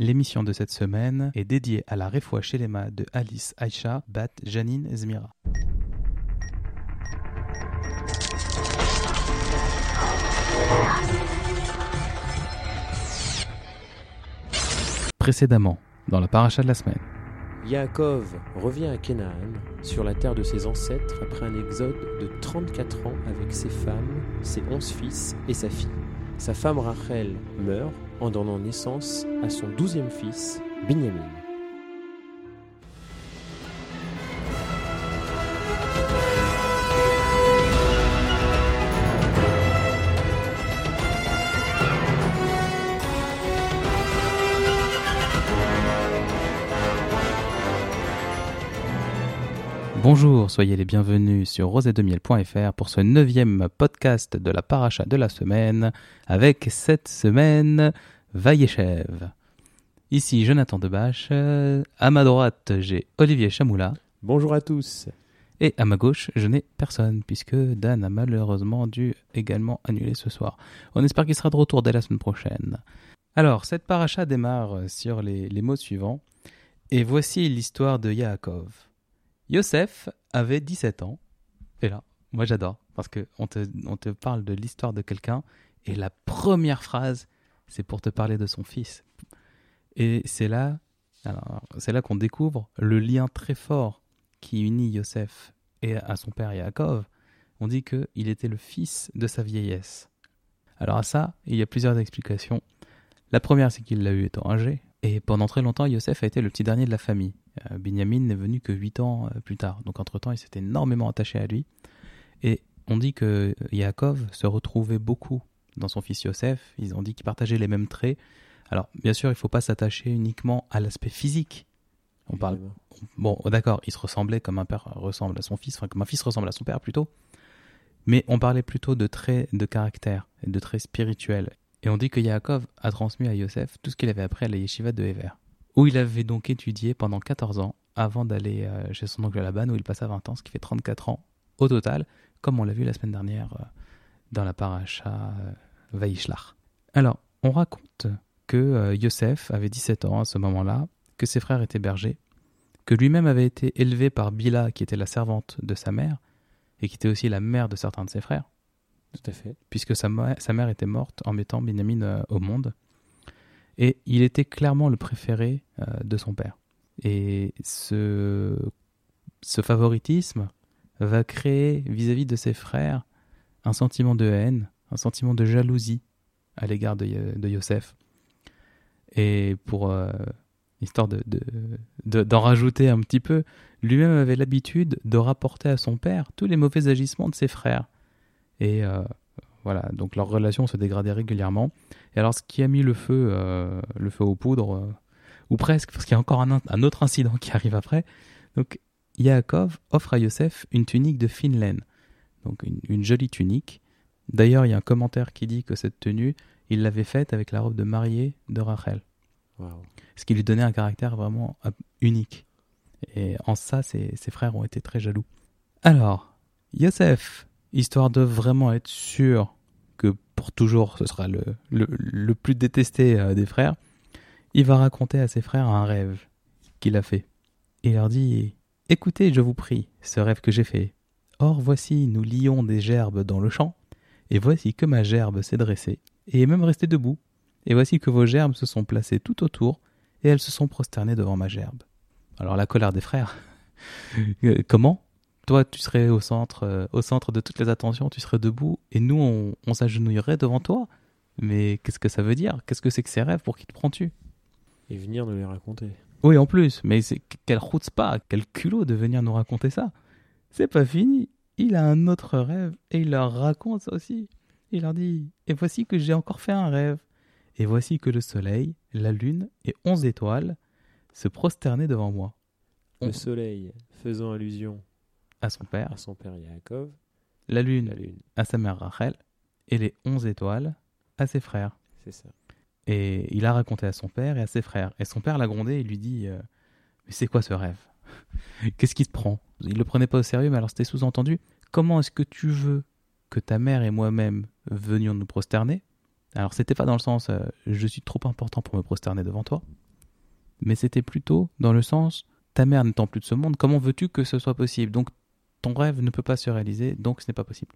L'émission de cette semaine est dédiée à la Refoua Shelema de Alice Aisha Bat Janine Zmira. Précédemment, dans la paracha de la semaine. Yaakov revient à Canaan, sur la terre de ses ancêtres, après un exode de 34 ans avec ses femmes, ses onze fils et sa fille. Sa femme Rachel meurt en donnant naissance à son douzième fils, Binyamin. Bonjour, soyez les bienvenus sur rosedemiel.fr pour ce neuvième podcast de la paracha de la semaine avec cette semaine Vaïechev. Ici Jonathan Debache, à ma droite j'ai Olivier Chamoula Bonjour à tous. et à ma gauche je n'ai personne puisque Dan a malheureusement dû également annuler ce soir. On espère qu'il sera de retour dès la semaine prochaine. Alors cette paracha démarre sur les, les mots suivants et voici l'histoire de Yaakov. Yosef avait 17 ans. Et là, moi j'adore, parce qu'on te, on te parle de l'histoire de quelqu'un, et la première phrase, c'est pour te parler de son fils. Et c'est là, c'est là qu'on découvre le lien très fort qui unit Yosef et à son père Yaakov. On dit qu'il était le fils de sa vieillesse. Alors à ça, il y a plusieurs explications. La première, c'est qu'il l'a eu étant âgé, et pendant très longtemps, Yosef a été le petit dernier de la famille. Euh, Binyamin n'est venu que 8 ans euh, plus tard. Donc entre-temps, il s'était énormément attaché à lui. Et on dit que Yaakov se retrouvait beaucoup dans son fils Yosef. Ils ont dit qu'ils partageaient les mêmes traits. Alors, bien sûr, il ne faut pas s'attacher uniquement à l'aspect physique. On parle. Bon, d'accord, il se ressemblait comme un père ressemble à son fils, enfin comme un fils ressemble à son père plutôt. Mais on parlait plutôt de traits de caractère et de traits spirituels. Et on dit que Yaakov a transmis à Yosef tout ce qu'il avait appris à la yeshiva de Hever, où il avait donc étudié pendant 14 ans avant d'aller euh, chez son oncle Laban, où il passa 20 ans, ce qui fait 34 ans au total, comme on l'a vu la semaine dernière euh, dans la paracha euh, Vaishlach. Alors, on raconte que Yosef avait 17 ans à ce moment-là, que ses frères étaient bergers, que lui-même avait été élevé par Bila, qui était la servante de sa mère, et qui était aussi la mère de certains de ses frères Tout à fait. puisque sa, mère était morte en mettant Benjamin euh, au monde. Et il était clairement le préféré euh, de son père. Et ce, favoritisme va créer vis-à-vis de ses frères un sentiment de haine, un sentiment de jalousie à l'égard de, de Yosef. Et pour euh, histoire de, de- de- d'en rajouter un petit peu, lui-même avait l'habitude de rapporter à son père tous les mauvais agissements de ses frères. Et euh, voilà, donc leur relation se dégradait régulièrement. Et alors, ce qui a mis le feu, euh, le feu aux poudres, euh, ou presque, parce qu'il y a encore un, un autre incident qui arrive après. Donc, Yaakov offre à Yosef une tunique de fine laine, donc une, une jolie tunique. D'ailleurs, il y a un commentaire qui dit que cette tenue, il l'avait faite avec la robe de mariée de Rachel, Waouh. ce qui lui donnait un caractère vraiment unique. Et en ça, ses, ses frères ont été très jaloux. Alors, Yosef, histoire de vraiment être sûr que pour toujours ce sera le, le, plus détesté euh, des frères, il va raconter à ses frères un rêve qu'il a fait. Il leur dit Écoutez, je vous prie, ce rêve que j'ai fait. Or, voici, nous lions des gerbes dans le champ, et voici que ma gerbe s'est dressée, et est même restée debout. Et voici que vos gerbes se sont placées tout autour, et elles se sont prosternées devant ma gerbe. Alors, la colère des frères. Euh, Comment toi, tu serais au centre, euh, au centre de toutes les attentions, tu serais debout, et nous, on, on s'agenouillerait devant toi. Mais qu'est-ce que ça veut dire? Qu'est-ce que c'est que ces rêves? Pour qui te prends-tu? Et venir nous les raconter. Oui, en plus, mais c'est quelle route pas, quel culot de venir nous raconter ça. C'est pas fini. Il a un autre rêve et il leur raconte ça aussi. Il leur dit Et voici que j'ai encore fait un rêve. Et voici que le soleil, la lune et onze étoiles se prosternaient devant moi. Le soleil faisant allusion À son père, à son père Yaakov, la lune la lune, à sa mère Rachel et les onze étoiles à ses frères. c'est ça. Et il a raconté à son père et à ses frères. Et son père l'a grondé et lui dit euh, Mais c'est quoi ce rêve? Qu'est-ce qui te prend? Il le prenait pas au sérieux, mais alors c'était sous-entendu Comment est-ce que tu veux que ta mère et moi-même venions nous prosterner? Alors c'était pas dans le sens euh, Je suis trop important pour me prosterner devant toi. mais c'était plutôt dans le sens ta mère n'étant plus de ce monde, comment veux-tu que ce soit possible? Donc ton rêve ne peut pas se réaliser, donc ce n'est pas possible.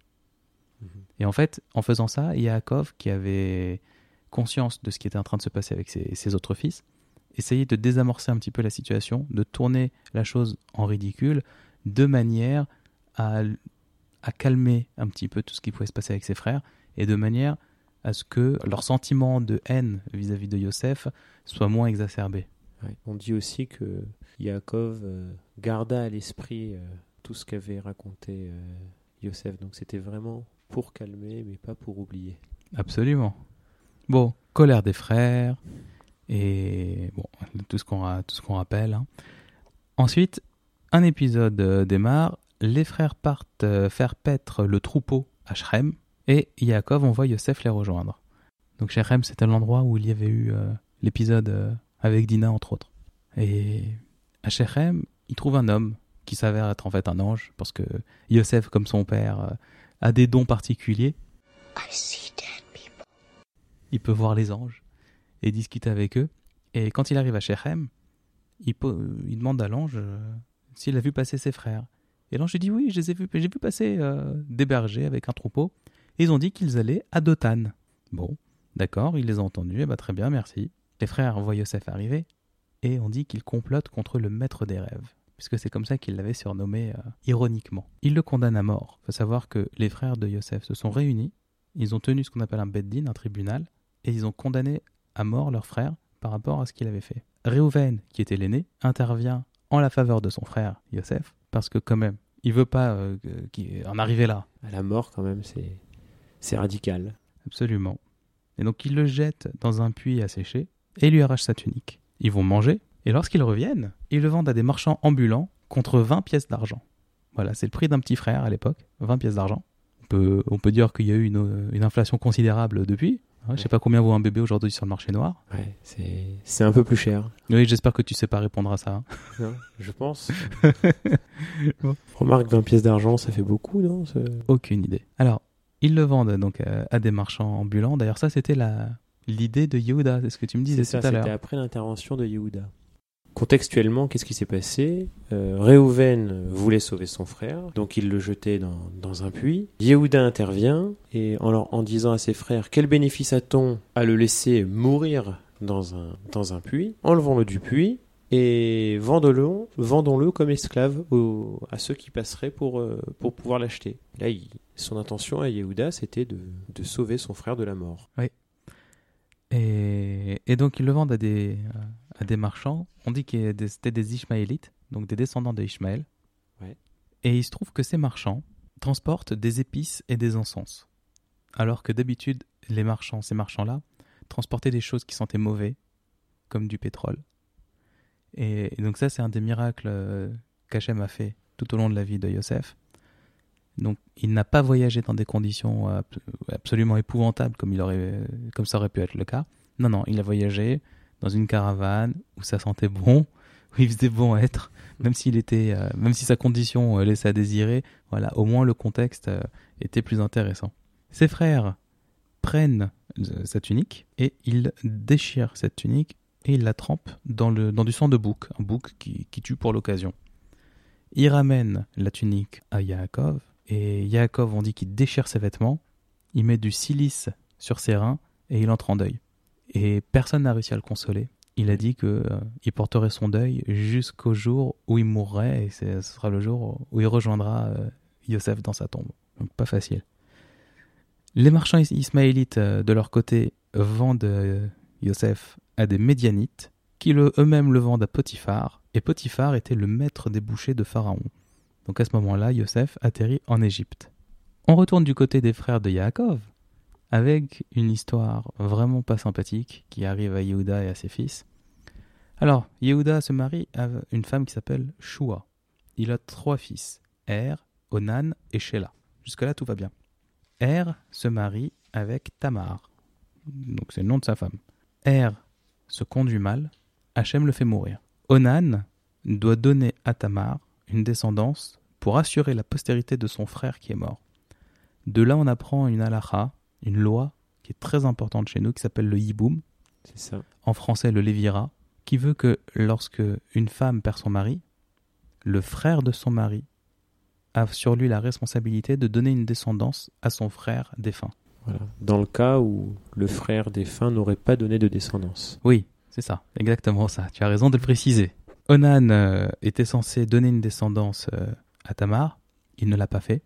Mhm. Et en fait, en faisant ça, Yaakov, qui avait conscience de ce qui était en train de se passer avec ses, ses autres fils, essayait de désamorcer un petit peu la situation, de tourner la chose en ridicule, de manière à, à calmer un petit peu tout ce qui pouvait se passer avec ses frères, et de manière à ce que leur sentiment de haine vis-à-vis de Yosef soit moins exacerbé. Ouais. On dit aussi que Yaakov euh, garda à l'esprit euh, tout ce qu'avait raconté euh, Yosef. Donc c'était vraiment pour calmer, mais pas pour oublier. Absolument. Bon, colère des frères, et bon, tout ce qu'on tout rappelle. hein. Ensuite, un épisode euh, démarre. Les frères partent euh, faire paître le troupeau à Shrem, et Yaakov envoie Yosef les rejoindre. Donc Shrem, c'était l'endroit où il y avait eu l'épisode avec Dina, entre autres. Et à Shrem, il trouve un homme qui s'avère être en fait un ange, parce que Yosef, comme son père, euh, a des dons particuliers. I see dead people. il peut voir les anges et discuter avec eux. Et quand il arrive à Shechem, il, demande à l'ange euh, s'il a vu passer ses frères. Et l'ange lui dit oui, j'ai vu passer euh, des bergers avec un troupeau. Et ils ont dit qu'ils allaient à Dothan. Bon, d'accord, il les a entendus, et bah très bien, merci. Les frères voient Yosef arriver et on dit qu'il complote contre le maître des rêves, puisque c'est comme ça qu'il l'avait surnommé euh, ironiquement. Il le condamne à mort. Il faut savoir que les frères de Yosef se sont réunis, ils ont tenu ce qu'on appelle un beddin, un tribunal, et ils ont condamné à mort leur frère par rapport à ce qu'il avait fait. Réhouven, qui était l'aîné, intervient en la faveur de son frère Yosef, parce que quand même, il veut pas euh, en arriver là, À la mort, quand même, c'est c'est radical. absolument. Et donc il le jette dans un puits sécher et lui arrache sa tunique. Ils vont manger, et lorsqu'ils reviennent, ils le vendent à des marchands ambulants contre 20 pièces d'argent. Voilà, c'est le prix d'un petit frère à l'époque, 20 pièces d'argent. On peut, on peut dire qu'il y a eu une, une inflation considérable depuis. hein. Je sais pas combien vaut un bébé aujourd'hui sur le marché noir. Ouais, c'est un peu plus cher. Oui, j'espère que tu sais pas répondre à ça. hein. Non, je pense. Bon. Remarque 20 pièces d'argent, ça fait beaucoup, non Aucune idée. Alors, ils le vendent donc euh, à des marchands ambulants. D'ailleurs, ça, c'était la l'idée de Yehuda, c'est ce que tu me disais C'est ça, tout à c'était l'heure. après l'intervention de Yehuda. Contextuellement, qu'est-ce qui s'est passé? Euh, voulait sauver son frère, donc il le jetait dans, dans un puits. Yehuda intervient et en, en disant à ses frères Quel bénéfice a-t-on à le laisser mourir dans un, dans un puits? Enlevons-le du puits et vendons-le vendons-le comme esclave à ceux qui passeraient pour, euh, pour pouvoir l'acheter. Là, son intention à Yehuda, c'était de, de sauver son frère de la mort. Et, et donc, ils le vendent à des, à des marchands. On dit que c'était des Ishmaélites, donc des descendants de Ishmaël. Ouais. Et il se trouve que ces marchands transportent des épices et des encens. Alors que d'habitude, les marchands, ces marchands-là, transportaient des choses qui sentaient mauvais, comme du pétrole. Et, et donc ça, c'est un des miracles euh, qu'Hachem a fait tout au long de la vie de Yosef. Donc, il n'a pas voyagé dans des conditions abs- absolument épouvantables comme, il aurait, comme ça aurait pu être le cas. Non, non, il a voyagé dans une caravane où ça sentait bon, où il faisait bon être, même s'il était, euh, même si sa condition euh, laissait à désirer. Voilà, au moins le contexte euh, était plus intéressant. Ses frères prennent sa tunique et ils déchirent cette tunique et ils la trempent dans, le, dans du sang de bouc, un bouc qui, qui tue pour l'occasion. Ils ramènent la tunique à Yaakov et Yaakov, on dit qu'il déchire ses vêtements, il met du silice sur ses reins et il entre en deuil. Et personne n'a réussi à le consoler. Il a dit que euh, porterait son deuil jusqu'au jour où il mourrait et ce sera le jour où il rejoindra euh, Yosef dans sa tombe. Donc pas facile. Les marchands is- ismaélites euh, de leur côté vendent euh, Yosef à des médianites qui eux-mêmes le vendent à Potiphar et Potiphar était le maître des bouchers de Pharaon. Donc à ce moment-là, Yosef atterrit en Égypte. On retourne du côté des frères de Yaakov, avec une histoire vraiment pas sympathique qui arrive à Yehuda et à ses fils. Alors, Yehuda se marie à une femme qui s'appelle Shua. Il a trois fils, Er, Onan et Shelah. Jusque-là, tout va bien. Er se marie avec Tamar. Donc c'est le nom de sa femme. Er se conduit mal, Hachem le fait mourir. Onan doit donner à Tamar une descendance pour assurer la postérité de son frère qui est mort. De là, on apprend une halacha, une loi qui est très importante chez nous, qui s'appelle le C'est ça. en français le lévira, qui veut que lorsque une femme perd son mari, le frère de son mari a sur lui la responsabilité de donner une descendance à son frère défunt. Voilà. Dans le cas où le frère défunt n'aurait pas donné de descendance. Oui, c'est ça, exactement ça. Tu as raison de le préciser. Onan euh, était censé donner une descendance euh, à Tamar. Il ne l'a pas fait.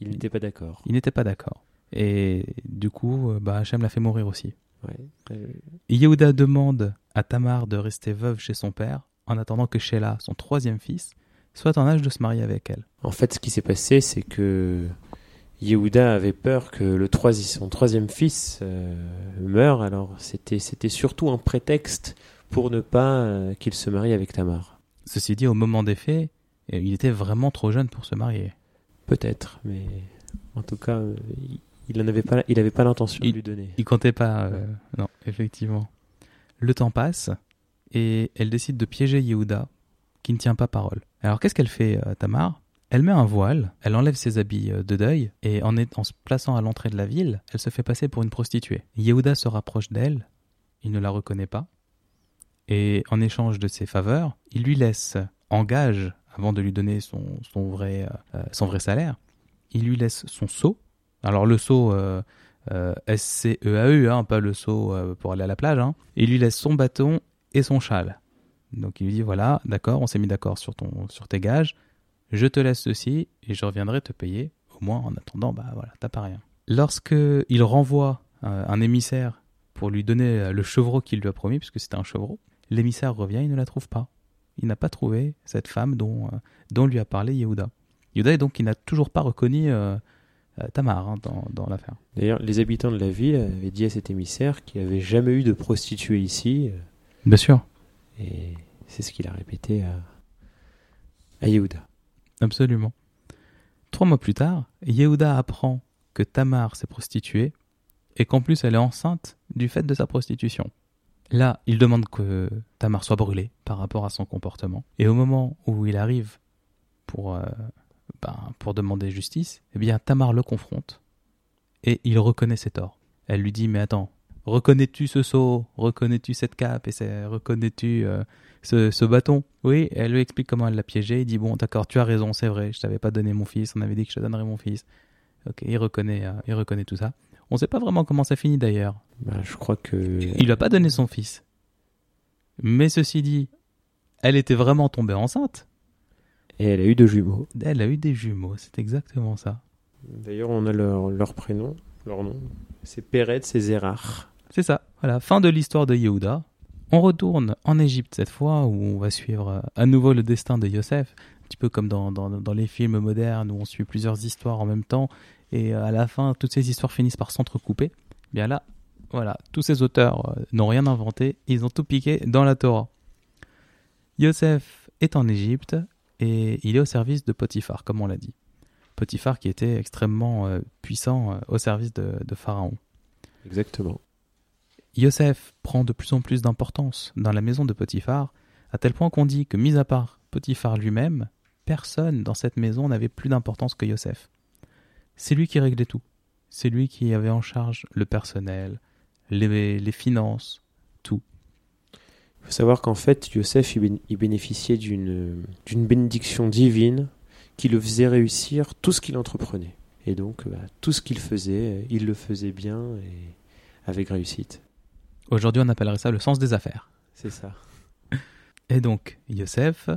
Il n'était pas d'accord. Il n'était pas d'accord. Et du coup, euh, bah, Hachem l'a fait mourir aussi. Ouais. Euh, Yehuda demande à Tamar de rester veuve chez son père en attendant que Sheila, son troisième fils, soit en âge de se marier avec elle. En fait, ce qui s'est passé, c'est que Yehuda avait peur que le troisi- son troisième fils euh, meure. Alors, c'était surtout un prétexte pour ne pas euh, qu'il se marie avec Tamar. Ceci dit, au moment des faits, il était vraiment trop jeune pour se marier. Peut-être, mais en tout cas, il- n'avait pas, il avait pas l'intention de lui donner. Il comptait pas. euh, non, effectivement. Le temps passe et elle décide de piéger Yehuda, qui ne tient pas parole. Alors qu'est-ce qu'elle fait, euh, Tamar? Elle met un voile, elle enlève ses habits euh, de deuil et en, est- en se plaçant à l'entrée de la ville, elle se fait passer pour une prostituée. Yehuda se rapproche d'elle, il ne la reconnaît pas et en échange de ses faveurs, il lui laisse en gage, avant de lui donner son, son, vrai, son vrai salaire, il lui laisse son sceau. Alors le sceau, euh, euh, S-C-E-A-U, hein, pas le seau euh, pour aller à la plage. Hein. Il lui laisse son bâton et son châle. Donc il lui dit voilà, d'accord, on s'est mis d'accord sur, sur tes gages, je te laisse ceci et je reviendrai te payer. Au moins, en attendant, bah voilà, t'as pas rien. Lorsque il renvoie un émissaire pour lui donner le chevreau qu'il lui a promis, puisque c'était un chevreau, l'émissaire revient, il ne la trouve pas. Il n'a pas trouvé cette femme dont, dont lui a parlé Yehuda. Yehuda, donc, il n'a toujours pas reconnu Tamar hein, dans, dans l'affaire. D'ailleurs, les habitants de la ville avaient dit à cet émissaire qu'il n'y avait jamais eu de prostituée ici, euh, Bien sûr. et c'est ce qu'il a répété à, à Yehuda. Absolument. Trois mois plus tard, Yehuda apprend que Tamar s'est prostituée et qu'en plus elle est enceinte du fait de sa prostitution. Là, il demande que Tamar soit brûlée par rapport à son comportement. Et au moment où il arrive pour, euh, ben, pour demander justice, eh bien Tamar le confronte et il reconnaît ses torts. Elle lui dit Mais attends, reconnais-tu ce seau? Reconnais-tu cette cape? Et reconnais-tu euh, ce, ce bâton? Oui, elle lui explique comment elle l'a piégé. Il dit Bon, d'accord, tu as raison, c'est vrai, je t'avais pas donné mon fils, on avait dit que je te donnerais mon fils. Ok, il reconnaît, euh, il reconnaît tout ça. On sait pas vraiment comment ça finit d'ailleurs. Bah, je crois que Il lui a pas donné son fils. Mais ceci dit, elle était vraiment tombée enceinte. Et elle a eu deux jumeaux. Elle a eu des jumeaux, c'est exactement ça. D'ailleurs, on a leur, leur prénom, leur nom. C'est Peretz et Zerach. C'est ça. Voilà, fin de l'histoire de Yehuda. On retourne en Égypte cette fois, où on va suivre euh, à nouveau le destin de Yosef, un petit peu comme dans, dans, dans les films modernes où on suit plusieurs histoires en même temps, et euh, à la fin, toutes ces histoires finissent par s'entrecouper. Bien là, voilà, tous ces auteurs euh, n'ont rien inventé, ils ont tout piqué dans la Torah. Yosef est en Égypte, et il est au service de Potiphar, comme on l'a dit. Potiphar qui était extrêmement euh, puissant euh, au service de, de Pharaon. Exactement. Yosef prend de plus en plus d'importance dans la maison de Potiphar, à tel point qu'on dit que, mis à part Potiphar lui-même, personne dans cette maison n'avait plus d'importance que Yosef. C'est lui qui réglait tout. C'est lui qui avait en charge le personnel, les, les finances, tout. Il faut savoir qu'en fait, Yosef, il bé- il bénéficiait d'une bénédiction divine qui le faisait réussir tout ce qu'il entreprenait. Et donc, bah, tout ce qu'il faisait, il le faisait bien et avec réussite. Aujourd'hui, on appellerait ça le sens des affaires. C'est ça. Et donc, Yosef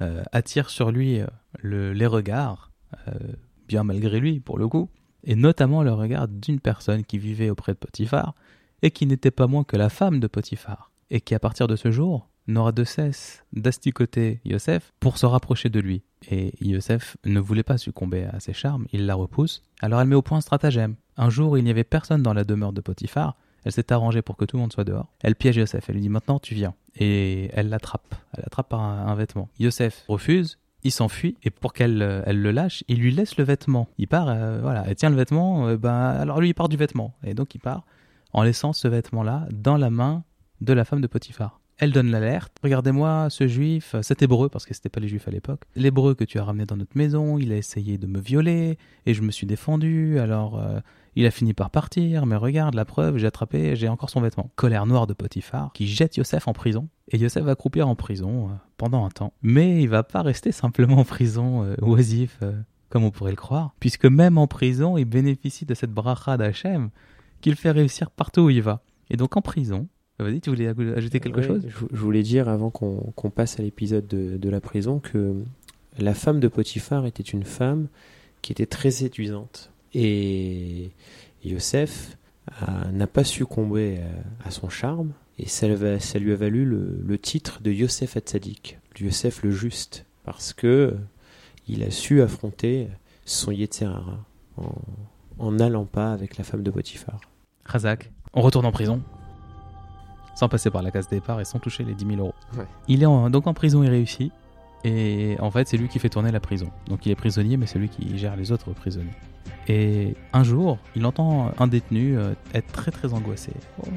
euh, attire sur lui euh, le- les regards, euh, bien malgré lui pour le coup, et notamment le regard d'une personne qui vivait auprès de Potiphar, et qui n'était pas moins que la femme de Potiphar, et qui à partir de ce jour n'aura de cesse d'asticoter Yosef pour se rapprocher de lui. Et Yosef ne voulait pas succomber à ses charmes, il la repousse, alors elle met au point un stratagème. Un jour, il n'y avait personne dans la demeure de Potiphar, elle s'est arrangée pour que tout le monde soit dehors. Elle piège Yosef, elle lui dit maintenant tu viens. Et elle l'attrape, elle l'attrape par un, vêtement. Yosef refuse, il s'enfuit, et pour qu'elle euh, elle le lâche, il lui laisse le vêtement. Il part, euh, voilà, elle tient le vêtement, euh, ben, alors lui il part du vêtement. Et donc il part en laissant ce vêtement-là dans la main de la femme de Potiphar. Elle donne l'alerte. Regardez-moi ce juif, cet hébreu, parce que c'était pas les juifs à l'époque. L'hébreu que tu as ramené dans notre maison, il a essayé de me violer et je me suis défendu. Alors euh, Il a fini par partir, mais regarde, la preuve, j'ai attrapé, j'ai encore son vêtement. Colère noire de Potiphar, qui jette Yosef en prison. Et Yosef va croupir en prison euh, pendant un temps. Mais il va pas rester simplement en prison, euh, oisif, comme on pourrait le croire. Puisque même en prison, il bénéficie de cette bracha d'Hachem, qu'il fait réussir partout où il va. Et donc en prison, vas-y, tu voulais ajouter quelque Ouais, chose? je, je voulais dire avant qu'on passe à l'épisode de, de la prison que la femme de Potiphar était une femme qui était très séduisante. Et Yosef a- n'a pas succombé à, à son charme. Et ça, lui a- ça lui a valu le, le titre de Yosef Hatzadik, Yosef le juste, parce que il a su affronter son Yetzerara en en n'allant pas avec la femme de Potiphar. Razak, on retourne en prison. Sans passer par la case départ et sans toucher les 10 000 euros. Ouais. Il est en- donc en prison, il réussit. Et en fait, c'est lui qui fait tourner la prison. Donc il est prisonnier, mais c'est lui qui gère les autres prisonniers. Et un jour, il entend un détenu euh, être très très angoissé. Bon,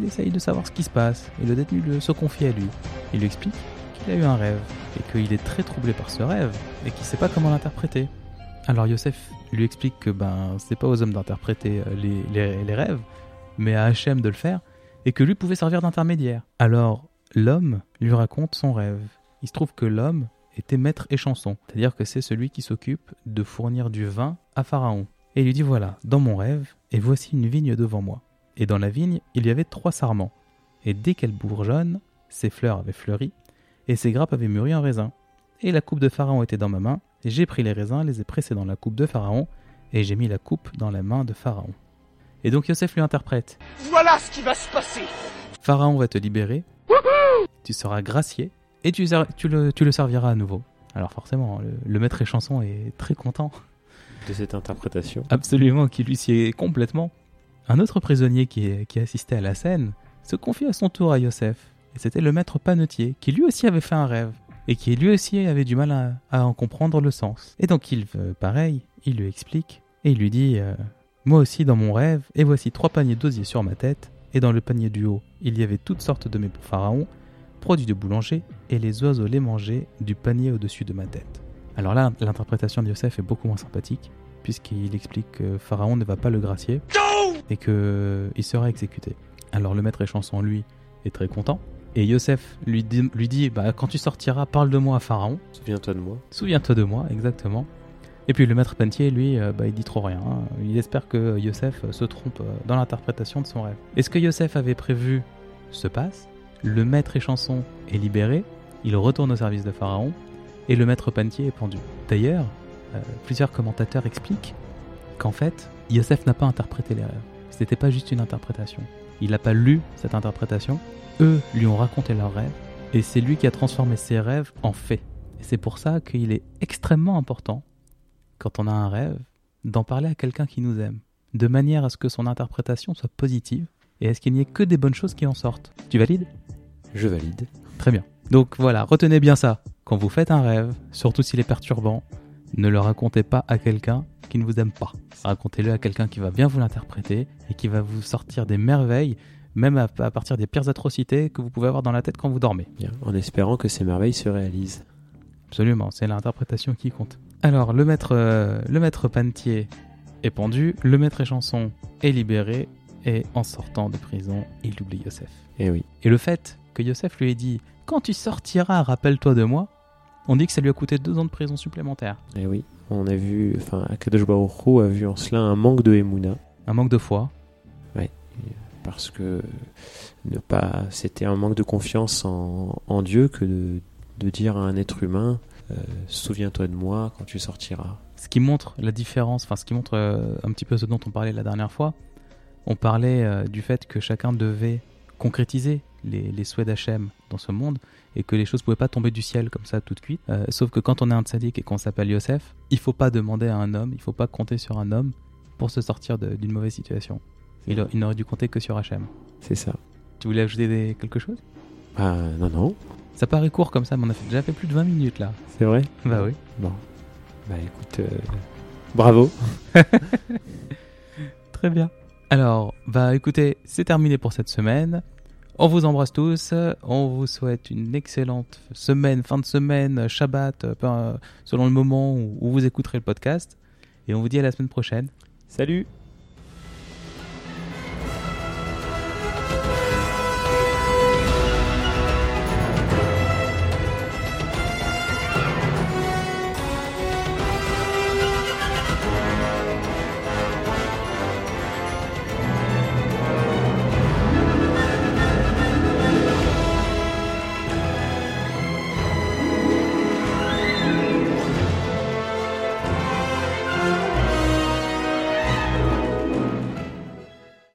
il essaye de savoir ce qui se passe. Et le détenu se confie à lui. Il lui explique qu'il a eu un rêve. Et qu'il est très troublé par ce rêve. Et qu'il ne sait pas comment l'interpréter. Alors Yosef lui explique que ben c'est pas aux hommes d'interpréter euh, les, les- les rêves, mais à Hachem de le faire, et que lui pouvait servir d'intermédiaire. Alors l'homme lui raconte son rêve. Il se trouve que l'homme était maître échanson, c'est-à-dire que c'est celui qui s'occupe de fournir du vin à Pharaon. Et il lui dit voilà, dans mon rêve, et voici une vigne devant moi. Et dans la vigne, il y avait trois sarments. Et dès qu'elle bourgeonne, ses fleurs avaient fleuri, et ses grappes avaient mûri en raisin. Et la coupe de Pharaon était dans ma main, et j'ai pris les raisins, les ai pressés dans la coupe de Pharaon, et j'ai mis la coupe dans la main de Pharaon. Et donc Yosef lui interprète Voilà ce qui va se passer Pharaon va te libérer, tu seras gracié, et tu, le, tu le serviras à nouveau. Alors forcément, le, le maître échanson est très content, De cette interprétation. absolument, qu'il lui sied complètement. Un autre prisonnier qui, qui assistait à la scène se confie à son tour à Yosef, et c'était le maître panetier, qui lui aussi avait fait un rêve, et qui lui aussi avait du mal à, à en comprendre le sens. Et donc il, pareil, il lui explique, et il lui dit euh, Moi aussi dans mon rêve, et voici trois paniers d'osier sur ma tête, et dans le panier du haut, il y avait toutes sortes de mets pour Pharaon, produits de boulanger, et les oiseaux les mangeaient du panier au-dessus de ma tête. Alors là, l'interprétation de Yosef est beaucoup moins sympathique, puisqu'il explique que Pharaon ne va pas le gracier, et qu'il sera exécuté. Alors le maître échanson, lui, est très content, et Yosef lui dit, lui dit bah, Quand tu sortiras, parle de moi à Pharaon, Souviens-toi de moi. Souviens-toi de moi, exactement. Et puis le maître pentier, lui, euh, bah, il dit trop rien. hein. Il espère que Yosef euh, se trompe euh, dans l'interprétation de son rêve. Et ce que Yosef avait prévu se passe? Le maître échanson est libéré. Il retourne au service de Pharaon. Et le maître pentier est pendu. D'ailleurs, plusieurs commentateurs expliquent qu'en fait, Yosef n'a pas interprété les rêves. Ce n'était pas juste une interprétation. Il n'a pas lu cette interprétation. Eux lui ont raconté leurs rêves. Et c'est lui qui a transformé ses rêves en faits. Et c'est pour ça qu'il est extrêmement important, quand on a un rêve, d'en parler à quelqu'un qui nous aime, de manière à ce que son interprétation soit positive et à ce qu'il n'y ait que des bonnes choses qui en sortent. Tu valides? Je valide. Très bien. Donc voilà, retenez bien ça. Quand vous faites un rêve, surtout s'il est perturbant, ne le racontez pas à quelqu'un qui ne vous aime pas. Racontez-le à quelqu'un qui va bien vous l'interpréter et qui va vous sortir des merveilles, même à, à partir des pires atrocités que vous pouvez avoir dans la tête quand vous dormez. Bien. En espérant que ces merveilles se réalisent. Absolument, c'est l'interprétation qui compte. Alors, le maître, euh, le maître panetier est pendu, le maître échanson est libéré, et en sortant de prison, il oublie Yosef. Eh oui. Et le fait que Yosef lui ait dit Quand tu sortiras, rappelle-toi de moi, on dit que ça lui a coûté deux ans de prison supplémentaire. Eh oui. On a vu, enfin, Akadosh Baruch a vu en cela un manque de Emouna. Un manque de foi. Parce que ne pas, c'était un manque de confiance en, en Dieu que de, de dire à un être humain Souviens-toi de moi quand tu sortiras. Ce qui montre la différence, enfin, ce qui montre euh, un petit peu ce dont on parlait la dernière fois. On parlait euh, du fait que chacun devait concrétiser les, les souhaits d'Hachem dans ce monde et que les choses pouvaient pas tomber du ciel comme ça tout de suite. Euh, sauf que quand on est un tzaddik et qu'on s'appelle Yosef, il faut pas demander à un homme, il faut pas compter sur un homme pour se sortir d'une mauvaise situation. Il, il n'aurait dû compter que sur Hachem. C'est ça. Tu voulais ajouter des- quelque chose? Ah, non, non. Ça paraît court comme ça, mais on a fait- déjà fait plus de 20 minutes là. C'est vrai Bah oui. Bon. Bah écoute, euh, bravo. Très bien. Alors, bah écoutez, c'est terminé pour cette semaine. On vous embrasse tous. On vous souhaite une excellente semaine, fin de semaine, Shabbat, euh, euh, selon le moment où vous écouterez le podcast. Et on vous dit à la semaine prochaine. Salut